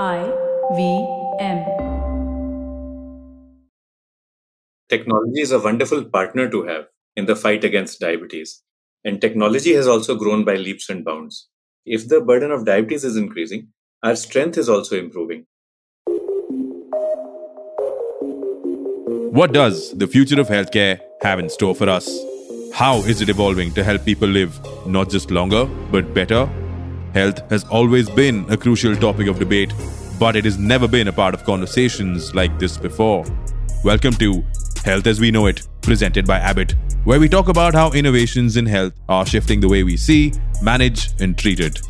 I V M. Technology is a wonderful partner to have in the fight against diabetes. And technology has also grown by leaps and bounds. If the burden of diabetes is increasing, our strength is also improving. What does the future of healthcare have in store for us? How is it evolving to help people live not just longer, but better? Health has always been a crucial topic of debate, but it has never been a part of conversations like this before. Welcome to Health as We Know It, presented by Abbott, where we talk about how innovations in health are shifting the way we see, manage, and treat it.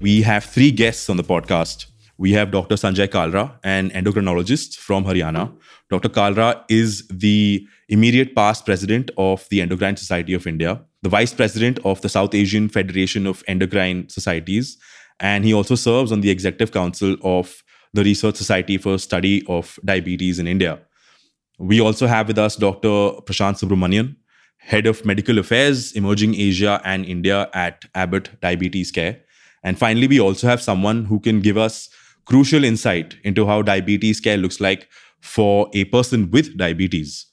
We have three guests on the podcast. We have Dr. Sanjay Kalra, an endocrinologist from Haryana. Dr. Kalra is the immediate past president of the Endocrine Society of India, the vice president of the South Asian Federation of Endocrine Societies, and he also serves on the executive council of the Research Society for Study of Diabetes in India. We also have with us Dr. Prashant Subramanian, head of medical affairs, emerging Asia and India at Abbott Diabetes Care. And finally, we also have someone who can give us crucial insight into how diabetes care looks like for a person with diabetes.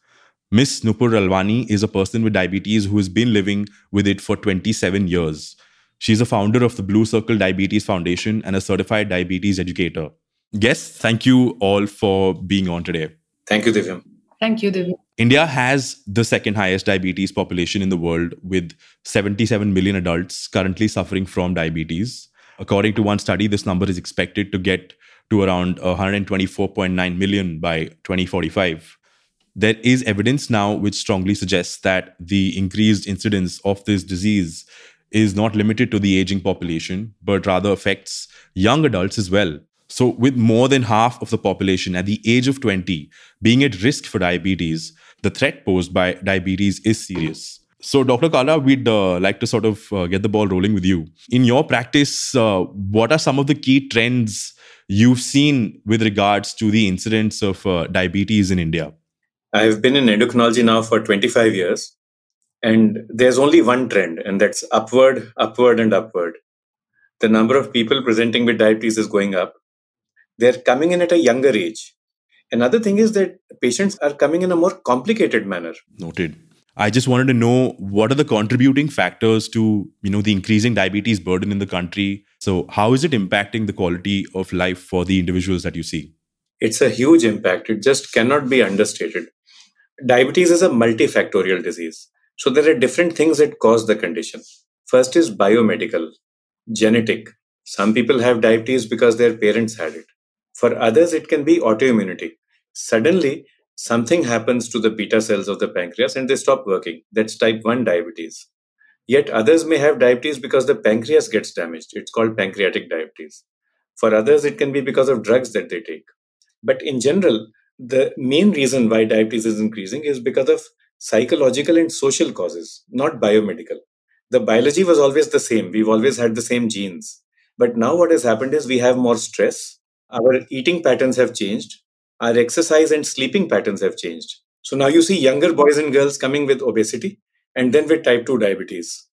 Miss Nupur Lalvani is a person with diabetes who has been living with it for 27 years. She's a founder of the Blue Circle Diabetes Foundation and a certified diabetes educator. Yes, thank you all for being on today. Thank you, Divyam. Thank you, Divya. India has the second highest diabetes population in the world, with 77 million adults currently suffering from diabetes. According to one study, this number is expected to get to around 124.9 million by 2045. There is evidence now which strongly suggests that the increased incidence of this disease is not limited to the aging population, but rather affects young adults as well. So, with more than half of the population at the age of 20 being at risk for diabetes, the threat posed by diabetes is serious. So, Dr. Kalra, we'd uh, like to sort of uh, get the ball rolling with you. In your practice, uh, what are some of the key trends you've seen with regards to the incidence of uh, diabetes in India? I've been in endocrinology now for 25 years, and there's only one trend, and that's upward, upward, and upward. The number of people presenting with diabetes is going up. They're coming in at a younger age. Another thing is that patients are coming in a more complicated manner. Noted. I just wanted to know what are the contributing factors to you know the increasing diabetes burden in the country. So how is it impacting the quality of life for the individuals that you see? It's a huge impact. It just cannot be understated. Diabetes is a multifactorial disease. So there are different things that cause the condition. First is biomedical, genetic. Some people have diabetes because their parents had it. For others, it can be autoimmunity. Suddenly, something happens to the beta cells of the pancreas and they stop working. That's type 1 diabetes. Yet others may have diabetes because the pancreas gets damaged. It's called pancreatic diabetes. For others, it can be because of drugs that they take. But in general, the main reason why diabetes is increasing is because of psychological and social causes, not biomedical. The biology was always the same. We've always had the same genes. But now what has happened is we have more stress. Our eating patterns have changed. Our exercise and sleeping patterns have changed. So now you see younger boys and girls coming with obesity and then with type 2 diabetes.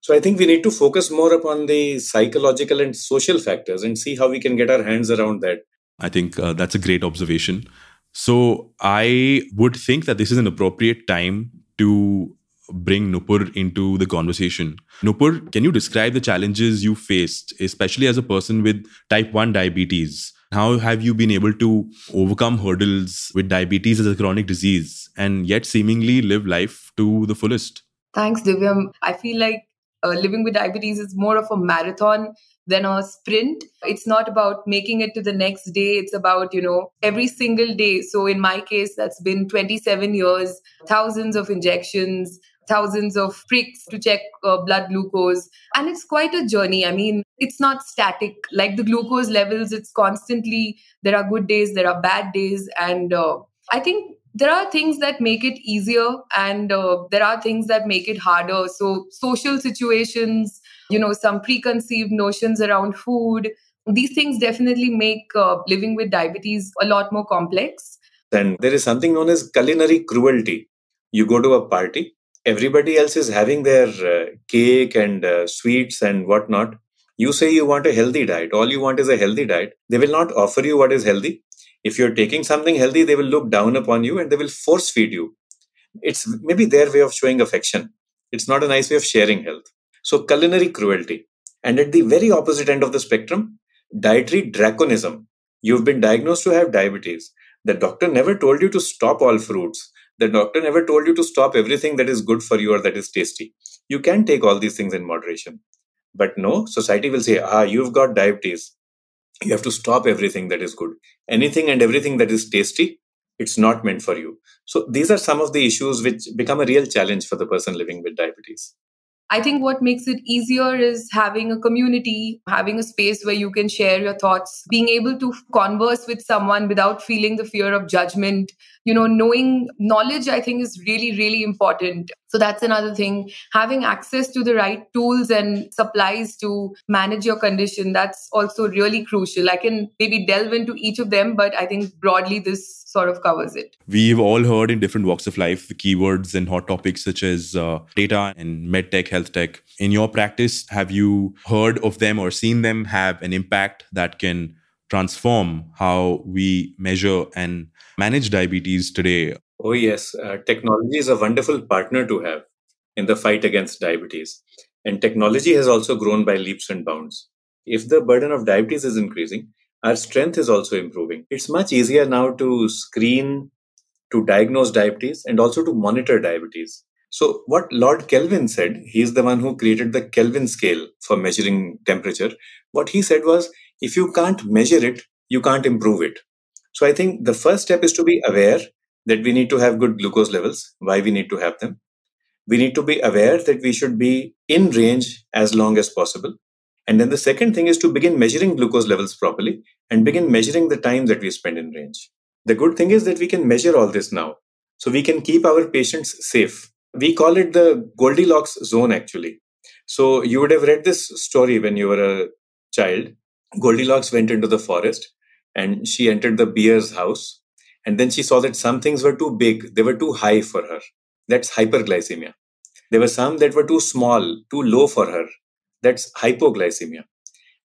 So I think we need to focus more upon the psychological and social factors and see how we can get our hands around that. I think uh, that's a great observation. So I would think that this is an appropriate time to bring Nupur into the conversation. Nupur, can you describe the challenges you faced, especially as a person with type 1 diabetes? How have you been able to overcome hurdles with diabetes as a chronic disease and yet seemingly live life to the fullest? Thanks, Divyam. I feel like uh, living with diabetes is more of a marathon than a sprint. It's not about making it to the next day. It's about, you know, every single day. So in my case, that's been 27 years, thousands of injections, thousands of pricks to check uh, blood glucose. And it's quite a journey. I mean, it's not static. Like the glucose levels, it's constantly, there are good days, there are bad days. And uh, I think there are things that make it easier and uh, there are things that make it harder. So, social situations, you know, some preconceived notions around food, these things definitely make uh, living with diabetes a lot more complex. Then there is something known as culinary cruelty. You go to a party, everybody else is having their uh, cake and uh, sweets and whatnot, You say you want a healthy diet, all you want is a healthy diet. They will not offer you what is healthy. If you're taking something healthy, they will look down upon you and they will force feed you. It's maybe their way of showing affection. It's not a nice way of sharing health. So, culinary cruelty. And at the very opposite end of the spectrum, dietary draconism. You've been diagnosed to have diabetes. The doctor never told you to stop all fruits. The doctor never told you to stop everything that is good for you or that is tasty. You can take all these things in moderation. But no, society will say, ah, you've got diabetes. You have to stop everything that is good. Anything and everything that is tasty, it's not meant for you. So these are some of the issues which become a real challenge for the person living with diabetes. I think what makes it easier is having a community, having a space where you can share your thoughts, being able to converse with someone without feeling the fear of judgment. You know, knowing knowledge, I think, is really, really important. So that's another thing. Having access to the right tools and supplies to manage your condition, that's also really crucial. I can maybe delve into each of them, but I think broadly this sort of covers it. We've all heard in different walks of life the keywords and hot topics such as uh, data and med tech, health tech. In your practice, have you heard of them or seen them have an impact that can transform how we measure and manage diabetes today? Oh, yes. Uh, technology is a wonderful partner to have in the fight against diabetes. And technology has also grown by leaps and bounds. If the burden of diabetes is increasing, our strength is also improving. It's much easier now to screen, to diagnose diabetes, and also to monitor diabetes. So, what Lord Kelvin said, he's the one who created the Kelvin scale for measuring temperature. What he said was if you can't measure it, you can't improve it. So, I think the first step is to be aware that we need to have good glucose levels, why we need to have them. We need to be aware that we should be in range as long as possible. And then the second thing is to begin measuring glucose levels properly and begin measuring the time that we spend in range. The good thing is that we can measure all this now. So we can keep our patients safe. We call it the Goldilocks zone actually. So you would have read this story when you were a child. Goldilocks went into the forest and she entered the bear's house. And then she saw that some things were too big, they were too high for her. That's hyperglycemia. There were some that were too small, too low for her. That's hypoglycemia.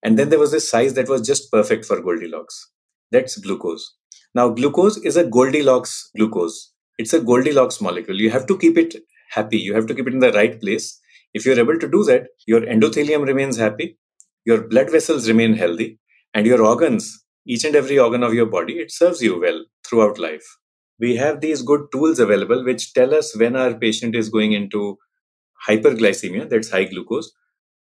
And then there was this size that was just perfect for Goldilocks. That's glucose. Now, glucose is a Goldilocks glucose. It's a Goldilocks molecule. You have to keep it happy. You have to keep it in the right place. If you're able to do that, your endothelium remains happy, your blood vessels remain healthy, and your organs, each and every organ of your body, it serves you well throughout life. We have these good tools available which tell us when our patient is going into hyperglycemia, that's high glucose,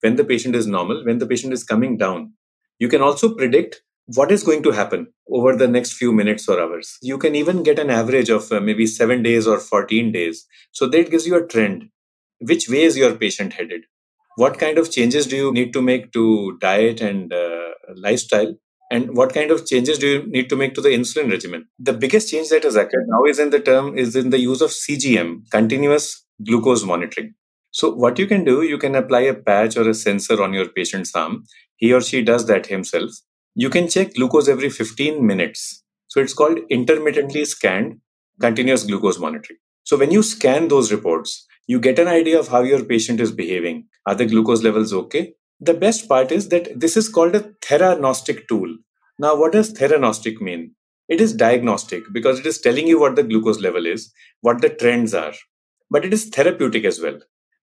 when the patient is normal, when the patient is coming down. You can also predict what is going to happen over the next few minutes or hours. You can even get an average of uh, maybe seven days or 14 days. So that gives you a trend. Which way is your patient headed? What kind of changes do you need to make to diet and uh, lifestyle? And what kind of changes do you need to make to the insulin regimen? The biggest change that has occurred now is in the term is in the use of CGM, continuous glucose monitoring. So, what you can do, you can apply a patch or a sensor on your patient's arm. He or she does that himself. You can check glucose every 15 minutes. So, it's called intermittently scanned continuous glucose monitoring. So, when you scan those reports, you get an idea of how your patient is behaving. Are the glucose levels okay? The best part is that this is called a theranostic tool. Now, what does theranostic mean? It is diagnostic because it is telling you what the glucose level is, what the trends are, but it is therapeutic as well.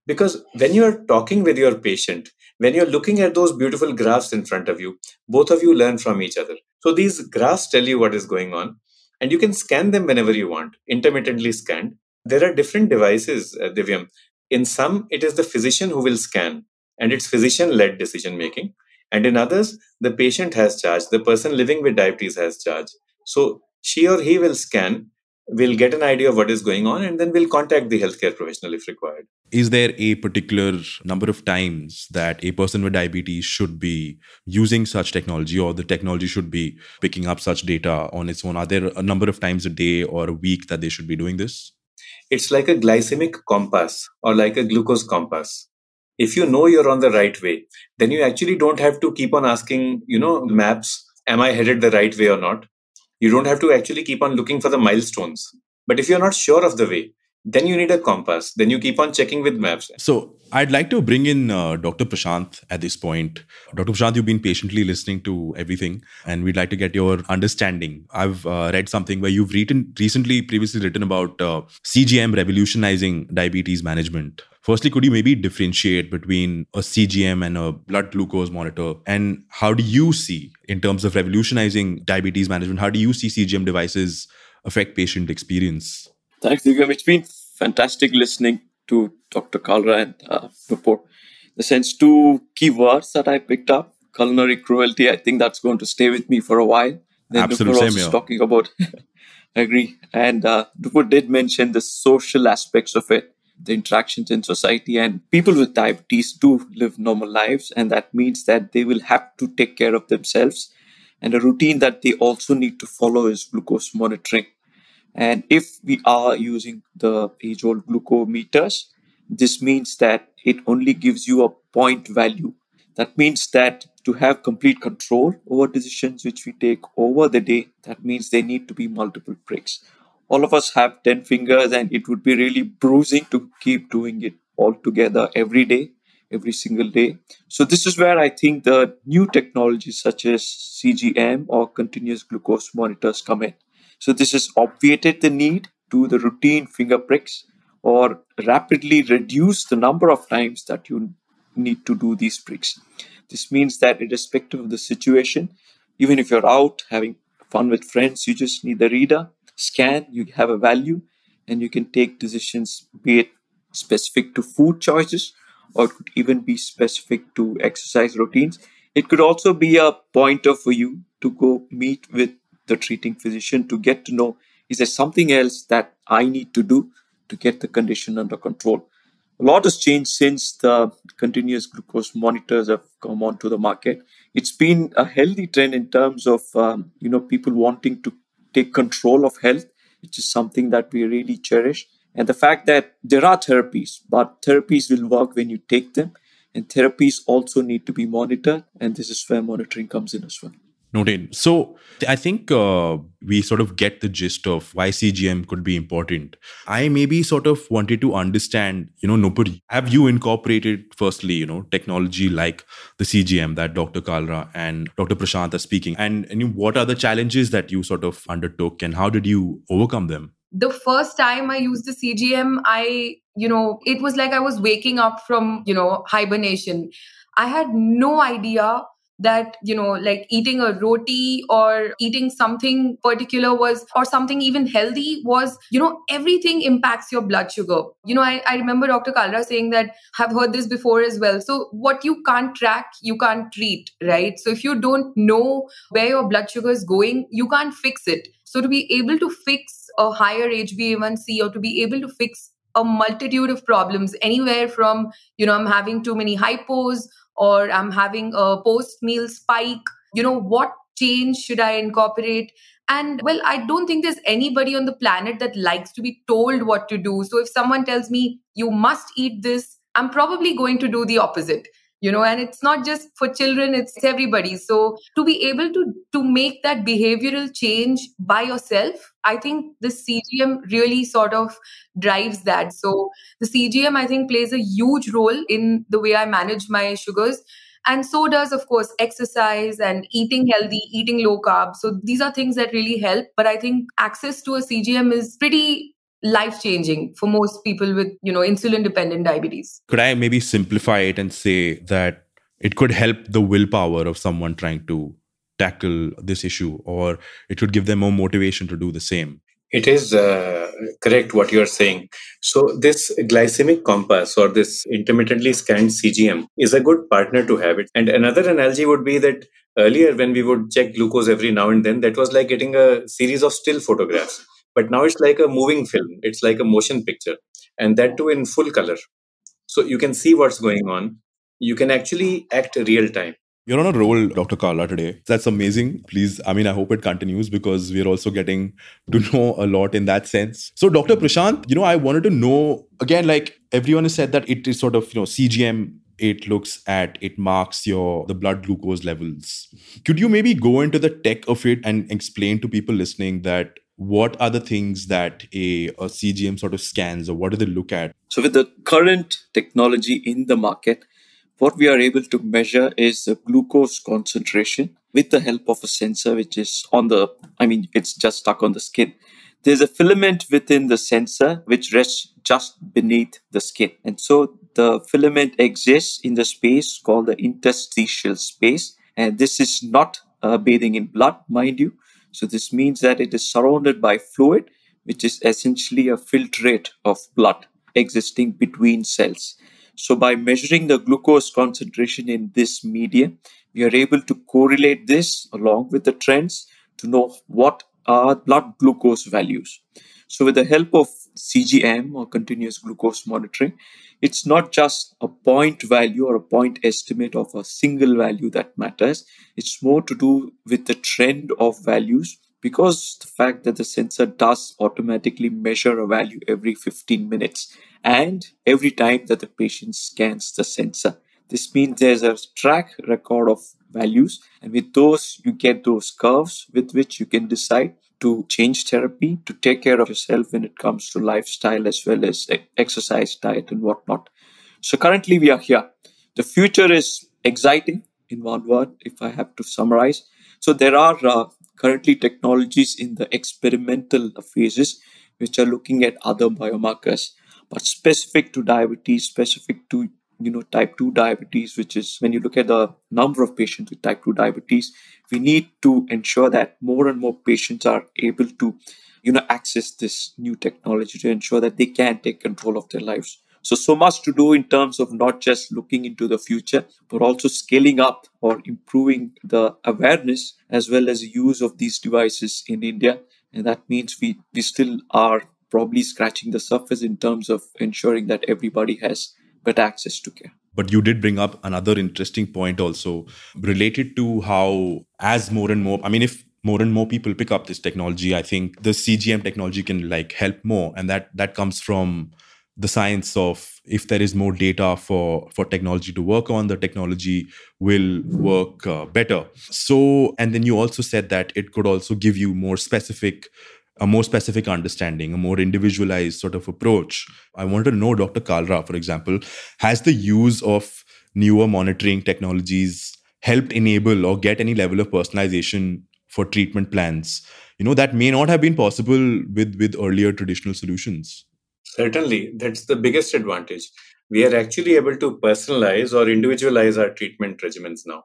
Because when you're talking with your patient, when you're looking at those beautiful graphs in front of you, both of you learn from each other. So these graphs tell you what is going on, and you can scan them whenever you want, intermittently scanned. There are different devices, uh, Divyam. In some, it is the physician who will scan, and it's physician led decision making. And in others, the patient has charge, the person living with diabetes has charge. So she or he will scan we'll get an idea of what is going on and then we'll contact the healthcare professional if required. Is there a particular number of times that a person with diabetes should be using such technology or the technology should be picking up such data on its own? Are there a number of times a day or a week that they should be doing this? It's like a glycemic compass or like a glucose compass. If you know you're on the right way, then you actually don't have to keep on asking, you know, maps, am I headed the right way or not? You don't have to actually keep on looking for the milestones. But if you're not sure of the way, then you need a compass. Then you keep on checking with maps. So i'd like to bring in uh, dr prashant at this point. Dr prashant you've been patiently listening to everything and we'd like to get your understanding. I've uh, read something where you've written recently previously written about uh, cgm revolutionizing diabetes management. Firstly, could you maybe differentiate between a CGM and a blood glucose monitor? And how do you see, in terms of revolutionizing diabetes management, how do you see CGM devices affect patient experience? Thanks, Divyam. It's been fantastic listening to Dr. Kalra and uh, report. The sense two key words that I picked up culinary cruelty. I think that's going to stay with me for a while. Then Absolutely. Also talking about, I agree. And uh, Nupur did mention the social aspects of it the interactions in society and people with diabetes do live normal lives and that means that they will have to take care of themselves and a routine that they also need to follow is glucose monitoring and if we are using the age old glucometers this means that it only gives you a point value. That means that to have complete control over decisions which we take over the day that means there need to be multiple pricks all of us have 10 fingers and it would be really bruising to keep doing it all together every day every single day. So this is where i think the new technologies such as cgm or continuous glucose monitors come in so this has obviated the need to the routine finger pricks or rapidly reduce the number of times that you need to do these pricks this means that irrespective of the situation even if you're out having fun with friends you just need the reader scan, you have a value, and you can take decisions, be it specific to food choices or could even be specific to exercise routines. It could also be a pointer for you to go meet with the treating physician to get to know is there something else that I need to do to get the condition under control. A lot has changed since the continuous glucose monitors have come onto the market. It's been a healthy trend in terms of um, you know people wanting to take control of health, which is something that we really cherish. And the fact that there are therapies, but therapies will work when you take them. And therapies also need to be monitored. And this is where monitoring comes in as well. Noted. So I think uh, we sort of get the gist of why CGM could be important. I maybe sort of wanted to understand, you know, Nupur, have you incorporated firstly, you know, technology like the CGM that Dr. Kalra and Dr. Prashant are speaking? And, and what are the challenges that you sort of undertook and how did you overcome them? The first time I used the CGM, I, you know, it was like I was waking up from, you know, hibernation. I had no idea that you know like eating a roti or eating something particular was or something even healthy was you know everything impacts your blood sugar. You know i, I remember dr kalra saying that i've heard this before as well. So what you can't track you can't treat right? So if you don't know where your blood sugar is going you can't fix it. So to be able to fix a higher hba1c or to be able to fix a multitude of problems anywhere from you know i'm having too many hypos or I'm having a post meal spike. You know, what change should I incorporate? And well, I don't think there's anybody on the planet that likes to be told what to do. So if someone tells me, you must eat this, I'm probably going to do the opposite you know and it's not just for children it's everybody. So to be able to to make that behavioral change by yourself i think the cgm really sort of drives that. So the cgm i think plays a huge role in the way i manage my sugars. And so does of course exercise and eating healthy eating low carb. So these are things that really help. But i think access to a cgm is pretty life changing for most people with you know insulin dependent diabetes. Could i maybe simplify it and say that it could help the willpower of someone trying to tackle this issue or it would give them more motivation to do the same? It is uh, correct what you are saying. So this glycemic compass or this intermittently scanned cgm is a good partner to have it. And another analogy would be that earlier when we would check glucose every now and then that was like getting a series of still photographs but now it's like a moving film it's like a motion picture and that too in full color so you can see what's going on you can actually act real time you're on a roll, Dr. Kalra, today. That's amazing. Please, I mean, I hope it continues because we're also getting to know a lot in that sense. So, Dr. Prashant, you know, I wanted to know again, like everyone has said that it is sort of, you know, CGM it looks at it marks your the blood glucose levels could you maybe go into the tech of it and explain to people listening that what are the things that a, a CGM sort of scans or what do they look at? So, with the current technology in the market, what we are able to measure is the glucose concentration with the help of a sensor, which is on the, I mean, it's just stuck on the skin. There's a filament within the sensor which rests just beneath the skin. And so the filament exists in the space called the interstitial space. And this is not uh, bathing in blood, mind you. So this means that it is surrounded by fluid, which is essentially a filtrate of blood existing between cells. So by measuring the glucose concentration in this medium, we are able to correlate this along with the trends to know what are blood glucose values. So with the help of CGM or continuous glucose monitoring, it's not just a point value or a point estimate of a single value that matters. It's more to do with the trend of values because the fact that the sensor does automatically measure a value every 15 minutes and every time that the patient scans the sensor. This means there's a track record of values, and with those, you get those curves with which you can decide to change therapy to take care of yourself when it comes to lifestyle as well as exercise, diet, and whatnot. So, currently, we are here. The future is exciting in one word, if I have to summarize. So, there are uh, currently technologies in the experimental phases which are looking at other biomarkers but specific to diabetes specific to you know type 2 diabetes which is when you look at the number of patients with type 2 diabetes we need to ensure that more and more patients are able to you know access this new technology to ensure that they can take control of their lives so, so much to do in terms of not just looking into the future, but also scaling up or improving the awareness as well as use of these devices in India. And that means we, we still are probably scratching the surface in terms of ensuring that everybody has better access to care. But you did bring up another interesting point also related to how, as more and more, I mean, if more and more people pick up this technology, I think the CGM technology can like help more. And that that comes from the science of if there is more data for for technology to work on the technology will work uh, better so and then you also said that it could also give you more specific a more specific understanding a more individualized sort of approach i want to know dr kalra for example has the use of newer monitoring technologies helped enable or get any level of personalization for treatment plans you know that may not have been possible with with earlier traditional solutions Certainly, that's the biggest advantage. We are actually able to personalize or individualize our treatment regimens now,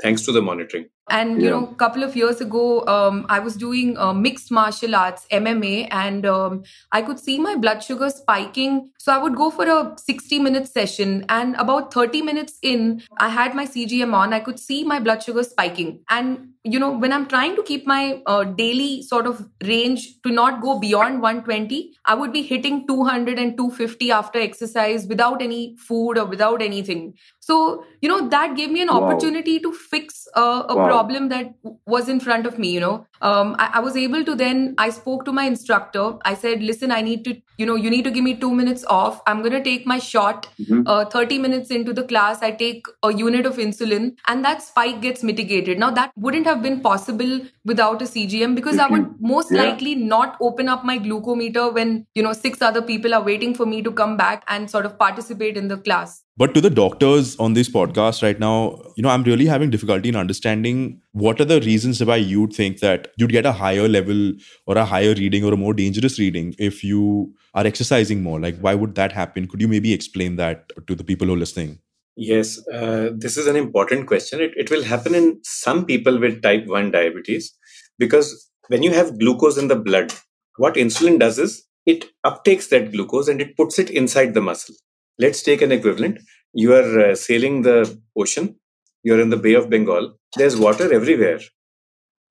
thanks to the monitoring. And you yeah. know, a couple of years ago, um, I was doing uh, mixed martial arts MMA, and um, I could see my blood sugar spiking. So I would go for a 60 minute session, and about 30 minutes in, I had my CGM on. I could see my blood sugar spiking, and you know, when I'm trying to keep my uh, daily sort of range to not go beyond 120, I would be hitting 200 and 250 after exercise without any food or without anything. So you know, that gave me an wow. opportunity to fix uh, a wow problem that was in front of me you know. Um, I, I, was able to then i spoke to my instructor. I said listen i need to you know you need to give me two minutes off. I'm going to take my shot mm-hmm. uh, 30 minutes into the class. I take a unit of insulin. And that spike gets mitigated. Now that wouldn't have been possible without a cgm because mm-hmm. i would most yeah. likely not open up my glucometer when you know six other people are waiting for me to come back and sort of participate in the class but to the doctors on this podcast right now, you know, I'm really having difficulty in understanding what are the reasons why you'd think that you'd get a higher level or a higher reading or a more dangerous reading if you are exercising more. Like, why would that happen? Could you maybe explain that to the people who are listening? Yes, uh, this is an important question. It, it will happen in some people with type 1 diabetes because when you have glucose in the blood, what insulin does is it uptakes that glucose and it puts it inside the muscle let's take an equivalent. You are uh, sailing the ocean. You're in the bay of bengal. There's water everywhere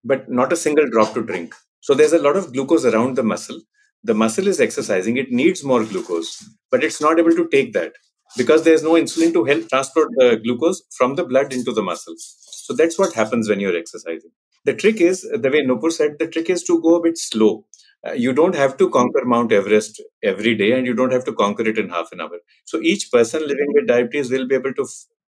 but not a single drop to drink. So there's a lot of glucose around the muscle. The muscle is exercising. It needs more glucose but it's not able to take that because there's no insulin to help transport the glucose from the blood into the muscle. So that's what happens when you're exercising. The trick is the way nupur said the trick is to go a bit slow uh, you don't have to conquer Mount Everest every day and you don't have to conquer it in half an hour. So each person living with diabetes will be able to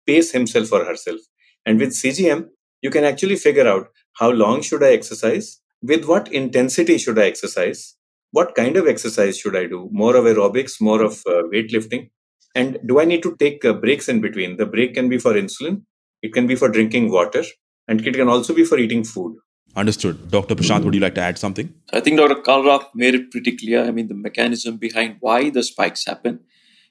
pace himself or herself. And with CGM, you can actually figure out how long should I exercise? with what intensity should I exercise? What kind of exercise should I do? More of aerobics, more of uh, weightlifting? And do I need to take uh, breaks in between? The break can be for insulin, it can be for drinking water, and it can also be for eating food. Understood. Dr. Prashant, would you like to add something? I think Dr. Kalra made it pretty clear. I mean, the mechanism behind why the spikes happen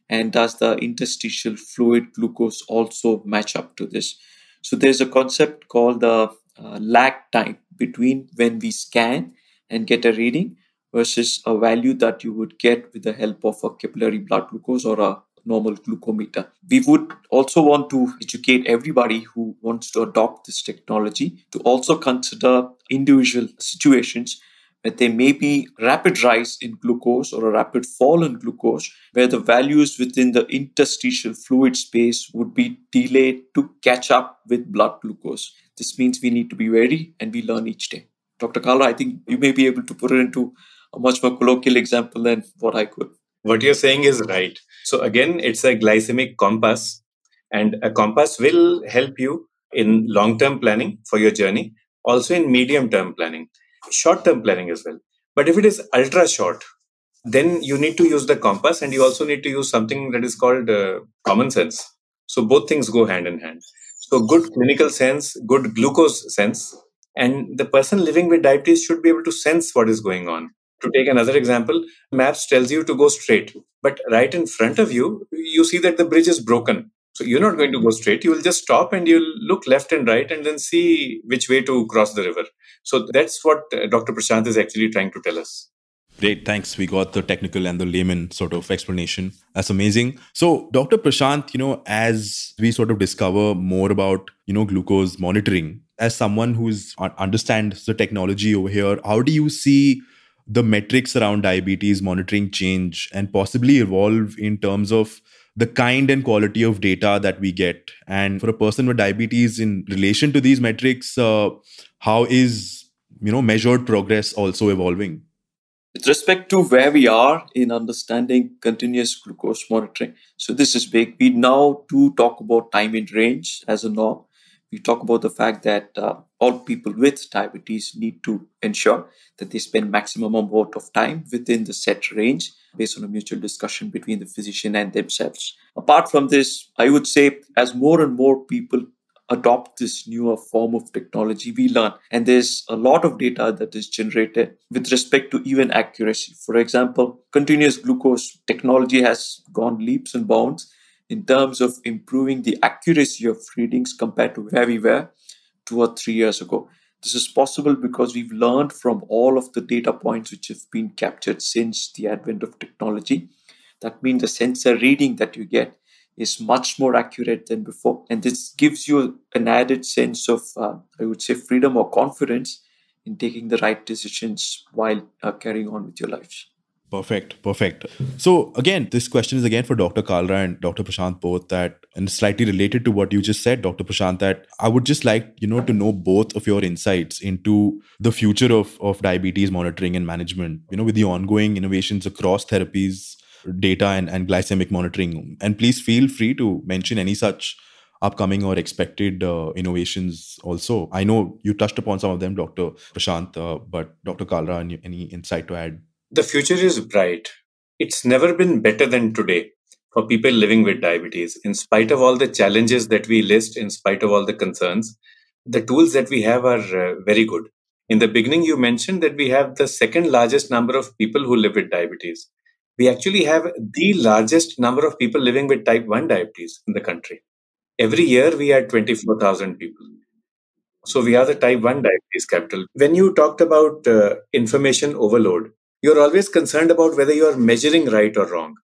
and does the interstitial fluid glucose also match up to this? So there's a concept called the uh, lag time between when we scan and get a reading versus a value that you would get with the help of a capillary blood glucose or a normal glucometer. We would also want to educate everybody who wants to adopt this technology to also consider individual situations where there may be rapid rise in glucose or a rapid fall in glucose, where the values within the interstitial fluid space would be delayed to catch up with blood glucose. This means we need to be ready and we learn each day. Dr. Kalra, I think you may be able to put it into a much more colloquial example than what I could. What you're saying is right. So, again, it's a glycemic compass, and a compass will help you in long term planning for your journey, also in medium term planning, short term planning as well. But if it is ultra short, then you need to use the compass and you also need to use something that is called uh, common sense. So, both things go hand in hand. So, good clinical sense, good glucose sense, and the person living with diabetes should be able to sense what is going on to take another example, maps tells you to go straight, but right in front of you, you see that the bridge is broken. So you're not going to go straight. You will just stop and you'll look left and right and then see which way to cross the river. So that's what uh, Dr. Prashant is actually trying to tell us. Great, thanks. We got the technical and the layman sort of explanation. That's amazing. So, Dr. Prashant, you know, as we sort of discover more about, you know, glucose monitoring, as someone who's understands the technology over here, how do you see the metrics around diabetes monitoring change and possibly evolve in terms of the kind and quality of data that we get. And for a person with diabetes in relation to these metrics uh, how is you know measured progress also evolving? With respect to where we are in understanding continuous glucose monitoring so this is big. We now do talk about time in range as a norm we talk about the fact that uh, all people with diabetes need to ensure that they spend maximum amount of time within the set range based on a mutual discussion between the physician and themselves. Apart from this, I would say as more and more people adopt this newer form of technology, we learn. And there's a lot of data that is generated with respect to even accuracy. For example, continuous glucose technology has gone leaps and bounds in terms of improving the accuracy of readings compared to where we were two or three years ago. This is possible because we've learned from all of the data points which have been captured since the advent of technology. That means the sensor reading that you get is much more accurate than before. And this gives you an added sense of, uh, I would say, freedom or confidence in taking the right decisions while uh, carrying on with your lives. Perfect, perfect. So again, this question is again for Dr. Kalra and Dr. Prashant both that and slightly related to what you just said, Dr. Prashant, that I would just like, you know, to know both of your insights into the future of, of diabetes monitoring and management, you know, with the ongoing innovations across therapies, data and, and glycemic monitoring. And please feel free to mention any such upcoming or expected uh, innovations also. I know you touched upon some of them, Dr. Prashant, uh, but Dr. Kalra, any, any insight to add? The future is bright. It's never been better than today for people living with diabetes. In spite of all the challenges that we list, in spite of all the concerns, the tools that we have are uh, very good. In the beginning, you mentioned that we have the second largest number of people who live with diabetes. We actually have the largest number of people living with type 1 diabetes in the country. Every year, we add 24,000 people. So, we are the type 1 diabetes capital. When you talked about uh, information overload, you're always concerned about whether you are measuring right or wrong.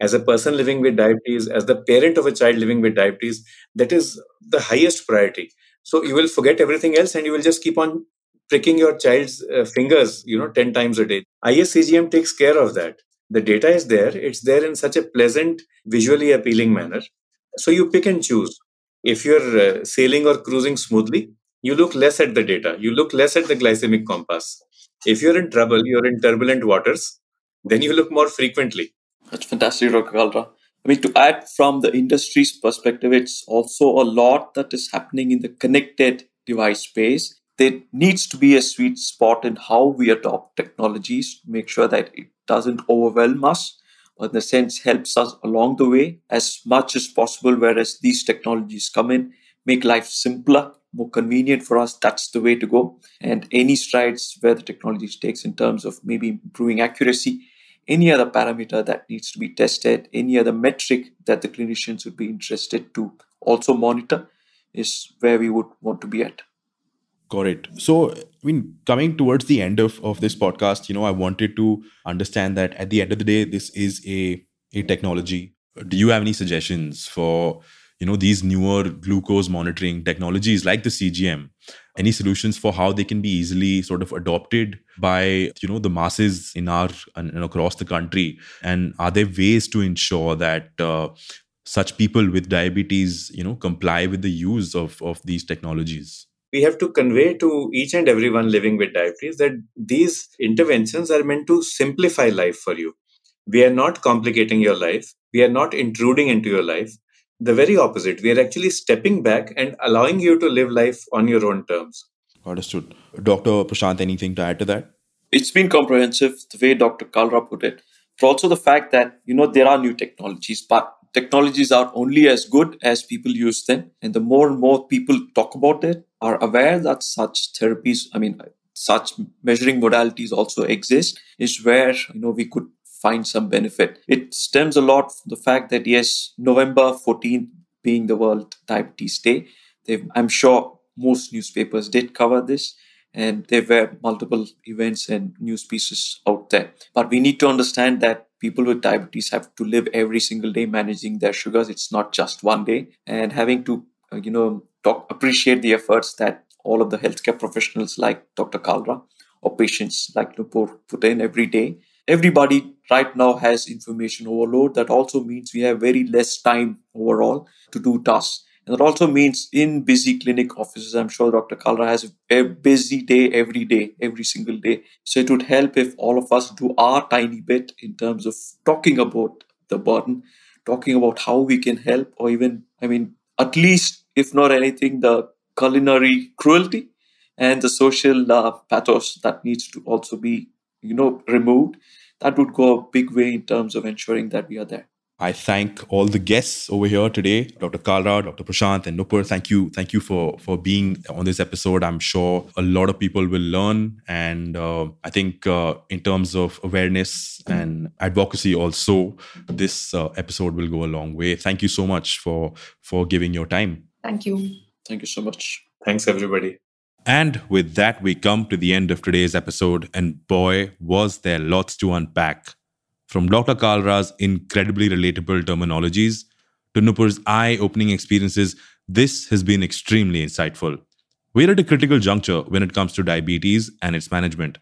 As a person living with diabetes, as the parent of a child living with diabetes, that is the highest priority. So you will forget everything else and you will just keep on pricking your child's uh, fingers, you know, 10 times a day. ISCGM takes care of that. The data is there. It's there in such a pleasant, visually appealing manner. So you pick and choose. If you're uh, sailing or cruising smoothly, you look less at the data. You look less at the glycemic compass. If you're in trouble, you're in turbulent waters, then you look more frequently. That's fantastic, Kalra. I mean, to add from the industry's perspective, it's also a lot that is happening in the connected device space. there needs to be a sweet spot in how we adopt technologies to make sure that it doesn't overwhelm us, but in a sense helps us along the way as much as possible. Whereas these technologies come in, make life simpler, more convenient for us, that's the way to go. And any strides where the technology takes in terms of maybe improving accuracy, any other parameter that needs to be tested, any other metric that the clinicians would be interested to also monitor is where we would want to be at. Got it. So, I mean, coming towards the end of, of this podcast, you know, I wanted to understand that at the end of the day, this is a, a technology. Do you have any suggestions for, you know, these newer glucose monitoring technologies like the CGM? Any solutions for how they can be easily sort of adopted by, you know, the masses in our and across the country? And are there ways to ensure that uh, such people with diabetes, you know, comply with the use of, of these technologies? we have to convey to each and everyone living with diabetes that these interventions are meant to simplify life for you. We are not complicating your life. We are not intruding into your life. The very opposite. We are actually stepping back and allowing you to live life on your own terms. Understood. Dr. Prashant, anything to add to that? It's been comprehensive, the way Dr. Kalra put it. But also the fact that, you know, there are new technologies, but technologies are only as good as people use them. And the more and more people talk about it, are aware that such therapies, I mean, such measuring modalities also exist, is where, you know, we could find some benefit. It stems a lot from the fact that, yes, November 14th being the World Diabetes Day, I'm sure most newspapers did cover this and there were multiple events and news pieces out there. But we need to understand that people with diabetes have to live every single day managing their sugars. It's not just one day, and having to, uh, you know, talk appreciate the efforts that all of the healthcare professionals like Dr. Kalra or patients like Nupur put in every day. Everybody right now has information overload. That also means we have very less time overall to do tasks. And that also means in busy clinic offices, I'm sure Dr. Kalra has a busy day every day, every single day. So it would help if all of us do our tiny bit in terms of talking about the burden, talking about how we can help, or even, I mean, at least, if not anything, the culinary cruelty and the social uh, pathos that needs to also be, you know, removed. That would go a big way in terms of ensuring that we are there. I thank all the guests over here today, Dr. Kalra, Dr. Prashant, and Nupur. Thank you, thank you for for being on this episode. I'm sure a lot of people will learn, and uh, I think uh, in terms of awareness and advocacy, also this uh, episode will go a long way. Thank you so much for for giving your time. Thank you. Thank you so much. Thanks, everybody. And with that, we come to the end of today's episode, and boy, was there lots to unpack from Dr. Kalra's incredibly relatable terminologies to Nupur's eye opening experiences, this has been extremely insightful. We're at a critical juncture when it comes to diabetes and its management.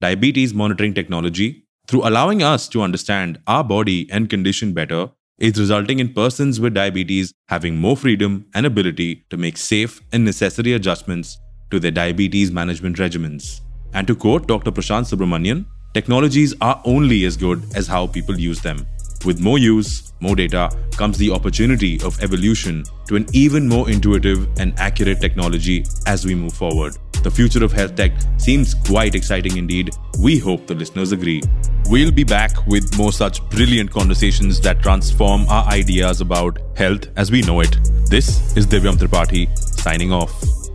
Diabetes monitoring technology, through allowing us to understand our body and condition better, is resulting in persons with diabetes having more freedom and ability to make safe and necessary adjustments to their diabetes management regimens. And to quote Dr. Prashant Subramanian, Technologies are only as good as how people use them. With more use, more data, comes the opportunity of evolution to an even more intuitive and accurate technology as we move forward. The future of health tech seems quite exciting indeed. We hope the listeners agree. We'll be back with more such brilliant conversations that transform our ideas about health as we know it. This is Divyam Tripathi signing off.